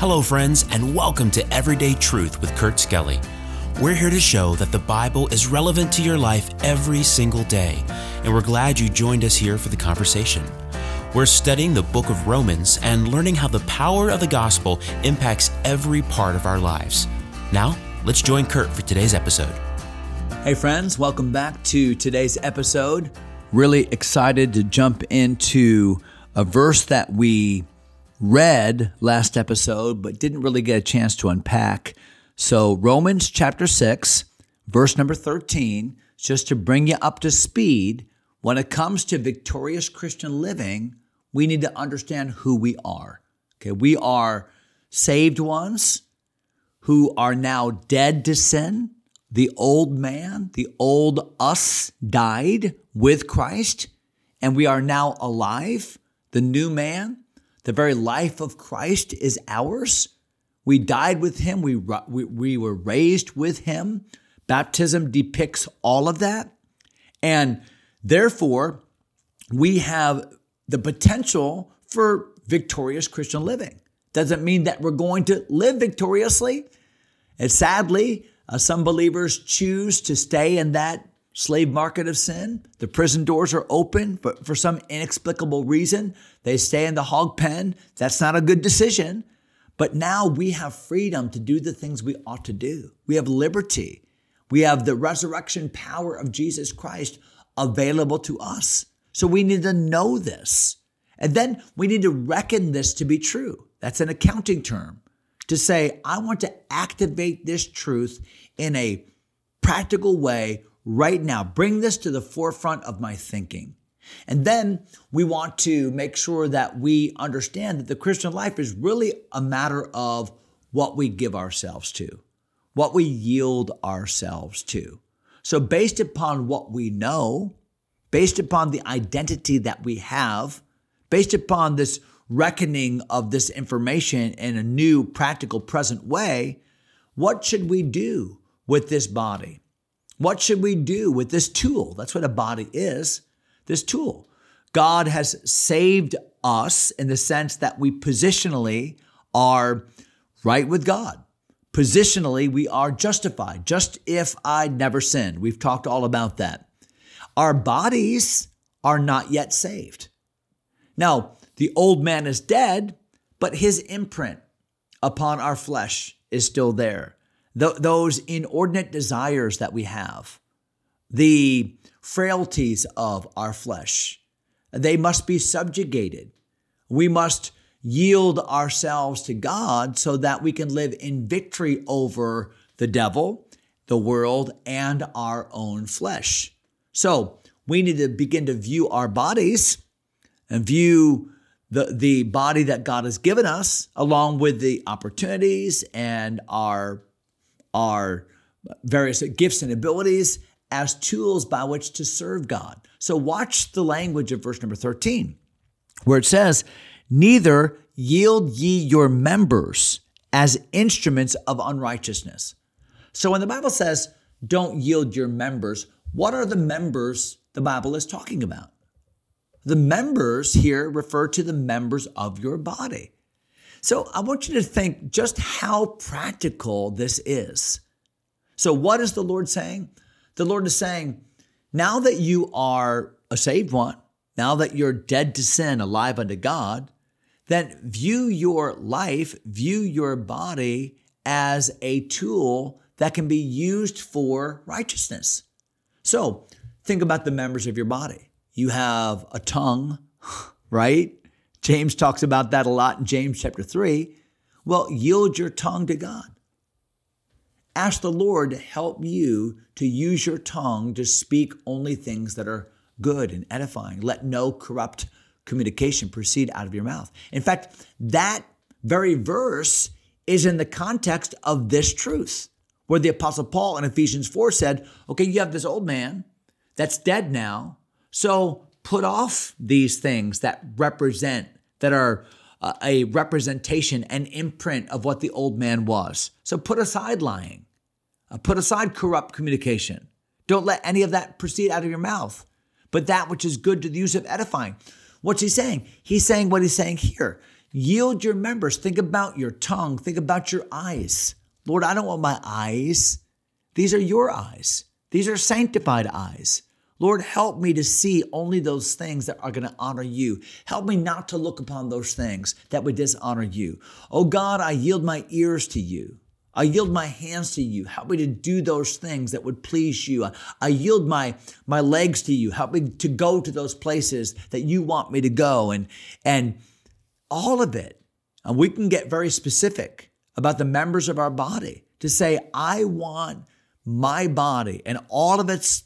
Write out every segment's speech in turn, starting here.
Hello, friends, and welcome to Everyday Truth with Kurt Skelly. We're here to show that the Bible is relevant to your life every single day, and we're glad you joined us here for the conversation. We're studying the book of Romans and learning how the power of the gospel impacts every part of our lives. Now, let's join Kurt for today's episode. Hey, friends, welcome back to today's episode. Really excited to jump into a verse that we read last episode, but didn't really get a chance to unpack. So, Romans chapter 6, verse number 13, just to bring you up to speed, when it comes to victorious Christian living, we need to understand who we are. Okay, we are saved ones who are now dead to sin. The old man, the old us died with Christ, and we are now alive. The new man, the very life of Christ is ours. We died with him, we, we, we were raised with him. Baptism depicts all of that. And therefore, we have the potential for victorious Christian living. Doesn't mean that we're going to live victoriously. And sadly, uh, some believers choose to stay in that slave market of sin. The prison doors are open, but for some inexplicable reason, they stay in the hog pen. That's not a good decision. But now we have freedom to do the things we ought to do. We have liberty. We have the resurrection power of Jesus Christ available to us. So we need to know this. And then we need to reckon this to be true. That's an accounting term to say, I want to activate this truth in a practical way right now. Bring this to the forefront of my thinking. And then we want to make sure that we understand that the Christian life is really a matter of what we give ourselves to, what we yield ourselves to. So, based upon what we know, based upon the identity that we have, based upon this reckoning of this information in a new, practical, present way, what should we do with this body? What should we do with this tool? That's what a body is this tool. God has saved us in the sense that we positionally are right with God. Positionally, we are justified, just if I never sinned. We've talked all about that. Our bodies are not yet saved. Now, the old man is dead, but his imprint upon our flesh is still there th- those inordinate desires that we have, the frailties of our flesh, they must be subjugated. We must yield ourselves to God so that we can live in victory over the devil, the world, and our own flesh. So we need to begin to view our bodies and view the, the body that God has given us, along with the opportunities and our our various gifts and abilities as tools by which to serve God. So watch the language of verse number 13, where it says, Neither yield ye your members as instruments of unrighteousness. So when the Bible says, don't yield your members, what are the members the Bible is talking about? The members here refer to the members of your body. So I want you to think just how practical this is. So, what is the Lord saying? The Lord is saying, now that you are a saved one, now that you're dead to sin, alive unto God, then view your life, view your body as a tool that can be used for righteousness. So, think about the members of your body. You have a tongue, right? James talks about that a lot in James chapter 3. Well, yield your tongue to God. Ask the Lord to help you to use your tongue to speak only things that are good and edifying. Let no corrupt communication proceed out of your mouth. In fact, that very verse is in the context of this truth, where the Apostle Paul in Ephesians 4 said, Okay, you have this old man that's dead now. So put off these things that represent, that are uh, a representation, an imprint of what the old man was. So put aside lying, uh, put aside corrupt communication. Don't let any of that proceed out of your mouth, but that which is good to the use of edifying. What's he saying? He's saying what he's saying here. Yield your members. Think about your tongue. Think about your eyes. Lord, I don't want my eyes. These are your eyes. These are sanctified eyes. Lord, help me to see only those things that are going to honor you. Help me not to look upon those things that would dishonor you. Oh God, I yield my ears to you. I yield my hands to you. Help me to do those things that would please you. I yield my, my legs to you. Help me to go to those places that you want me to go. And, and all of it. And we can get very specific about the members of our body to say, I want my body and all of its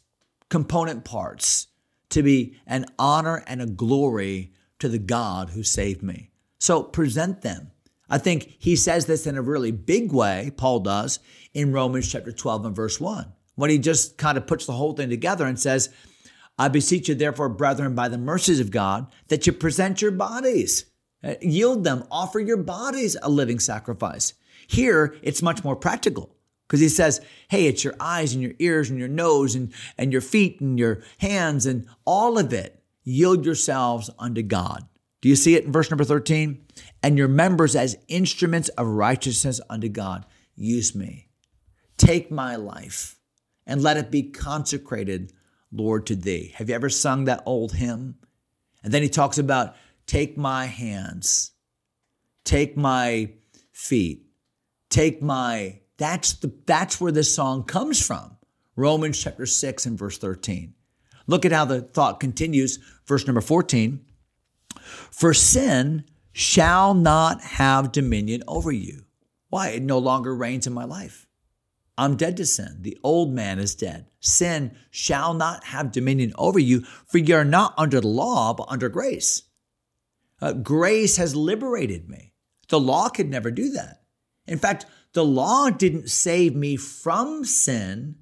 component parts to be an honor and a glory to the God who saved me. So present them. I think he says this in a really big way, Paul does, in Romans chapter 12 and verse 1, when he just kind of puts the whole thing together and says, I beseech you, therefore, brethren, by the mercies of God, that you present your bodies, uh, yield them, offer your bodies a living sacrifice. Here, it's much more practical. Because he says, hey, it's your eyes and your ears and your nose and, and your feet and your hands and all of it. Yield yourselves unto God. Do you see it in verse number 13? And your members as instruments of righteousness unto God. Use me. Take my life and let it be consecrated, Lord, to thee. Have you ever sung that old hymn? And then he talks about take my hands, take my feet, take my that's the that's where this song comes from. Romans chapter 6 and verse 13. Look at how the thought continues, verse number 14. For sin shall not have dominion over you. Why? It no longer reigns in my life. I'm dead to sin. The old man is dead. Sin shall not have dominion over you, for you are not under the law, but under grace. Uh, grace has liberated me. The law could never do that. In fact, the law didn't save me from sin.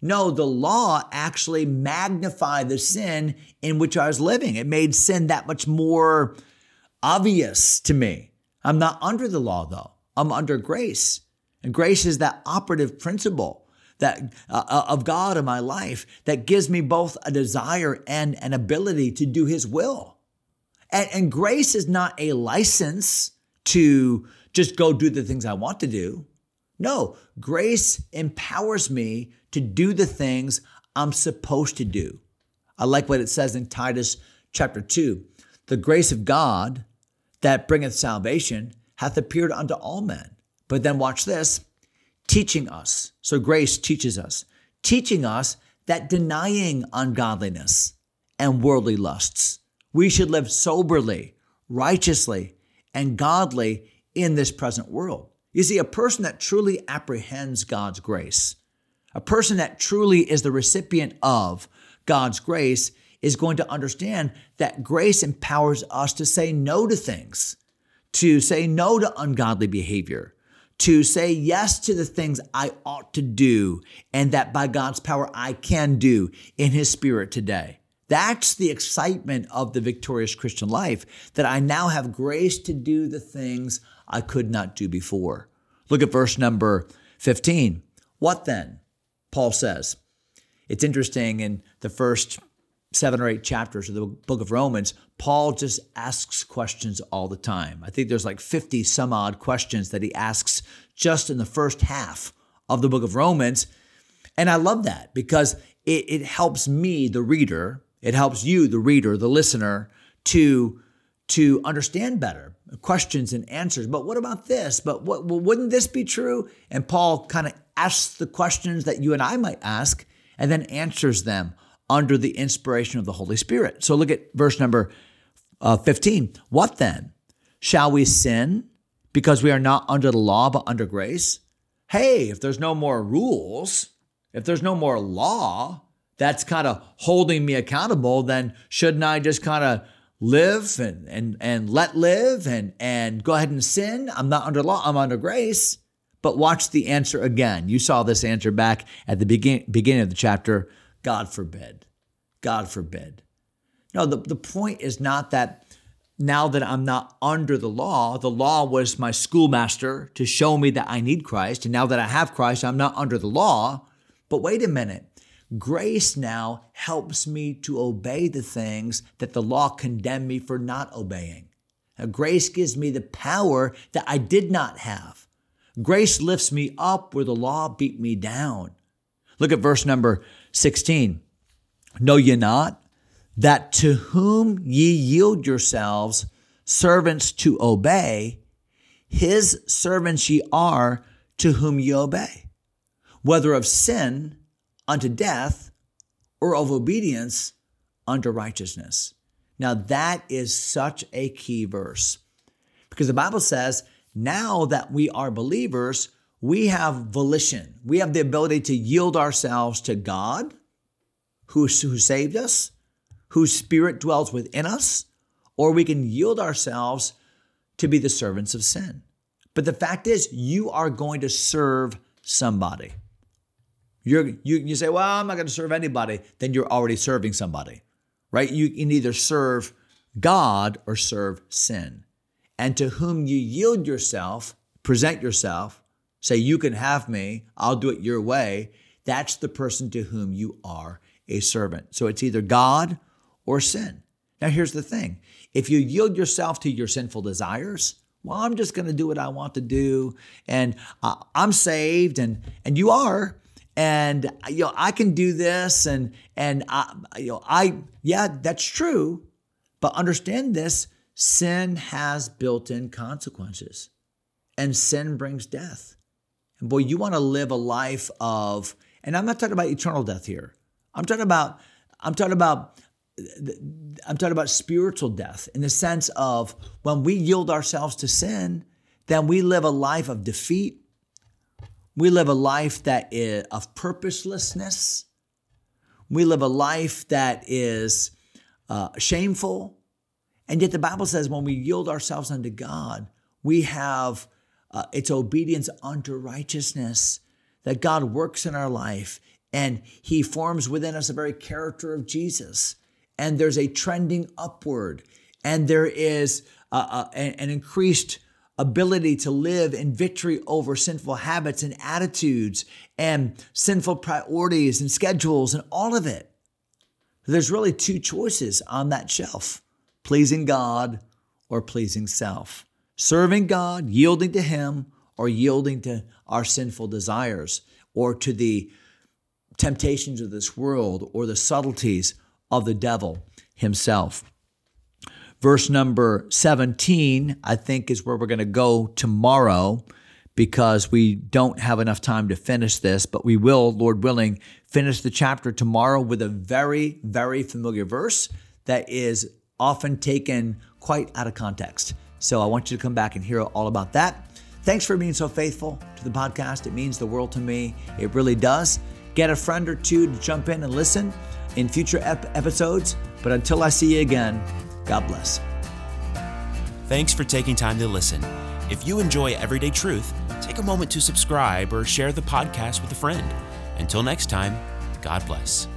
No, the law actually magnified the sin in which I was living. It made sin that much more obvious to me. I'm not under the law, though. I'm under grace. And grace is that operative principle that uh, uh of God in my life that gives me both a desire and an ability to do his will. And, and grace is not a license to just go do the things I want to do. No, grace empowers me to do the things I'm supposed to do. I like what it says in Titus chapter 2 The grace of God that bringeth salvation hath appeared unto all men. But then watch this teaching us. So grace teaches us, teaching us that denying ungodliness and worldly lusts, we should live soberly, righteously, and godly in this present world. You see, a person that truly apprehends God's grace, a person that truly is the recipient of God's grace, is going to understand that grace empowers us to say no to things, to say no to ungodly behavior, to say yes to the things I ought to do, and that by God's power I can do in His Spirit today. That's the excitement of the victorious Christian life, that I now have grace to do the things I could not do before. Look at verse number 15. What then? Paul says. It's interesting in the first seven or eight chapters of the book of Romans, Paul just asks questions all the time. I think there's like 50 some odd questions that he asks just in the first half of the book of Romans. And I love that because it, it helps me, the reader, it helps you, the reader, the listener, to to understand better questions and answers. But what about this? But what, well, wouldn't this be true? And Paul kind of asks the questions that you and I might ask and then answers them under the inspiration of the Holy Spirit. So look at verse number uh, 15. What then? Shall we sin because we are not under the law but under grace? Hey, if there's no more rules, if there's no more law, that's kind of holding me accountable, then shouldn't I just kind of live and, and, and let live and, and go ahead and sin? I'm not under law, I'm under grace. But watch the answer again. You saw this answer back at the begin, beginning of the chapter. God forbid. God forbid. No, the, the point is not that now that I'm not under the law, the law was my schoolmaster to show me that I need Christ. And now that I have Christ, I'm not under the law. But wait a minute. Grace now helps me to obey the things that the law condemned me for not obeying. Now, grace gives me the power that I did not have. Grace lifts me up where the law beat me down. Look at verse number 16. Know ye not that to whom ye yield yourselves servants to obey, his servants ye are to whom ye obey, whether of sin unto death or of obedience unto righteousness. Now, that is such a key verse because the Bible says now that we are believers, we have volition. We have the ability to yield ourselves to God who, who saved us, whose spirit dwells within us, or we can yield ourselves to be the servants of sin. But the fact is, you are going to serve somebody. You're, you, you say, well, I'm not going to serve anybody. Then you're already serving somebody, right? You can either serve God or serve sin. And to whom you yield yourself, present yourself, say, you can have me, I'll do it your way, that's the person to whom you are a servant. So it's either God or sin. Now, here's the thing if you yield yourself to your sinful desires, well, I'm just going to do what I want to do, and uh, I'm saved, and and you are, and you know I can do this, and and I, you know I yeah that's true, but understand this: sin has built-in consequences, and sin brings death. And boy, you want to live a life of, and I'm not talking about eternal death here. I'm talking about I'm talking about I'm talking about spiritual death in the sense of when we yield ourselves to sin, then we live a life of defeat. We live a life that is of purposelessness. We live a life that is uh, shameful. And yet the Bible says when we yield ourselves unto God, we have uh, it's obedience unto righteousness that God works in our life and he forms within us the very character of Jesus and there's a trending upward, and there is a, a, an increased ability to live in victory over sinful habits and attitudes and sinful priorities and schedules and all of it. There's really two choices on that shelf pleasing God or pleasing self. Serving God, yielding to Him, or yielding to our sinful desires or to the temptations of this world or the subtleties of the devil himself. Verse number 17, I think, is where we're going to go tomorrow because we don't have enough time to finish this, but we will, Lord willing, finish the chapter tomorrow with a very, very familiar verse that is often taken quite out of context. So I want you to come back and hear all about that. Thanks for being so faithful to the podcast. It means the world to me. It really does. Get a friend or two to jump in and listen in future ep- episodes. But until I see you again, God bless. Thanks for taking time to listen. If you enjoy Everyday Truth, take a moment to subscribe or share the podcast with a friend. Until next time, God bless.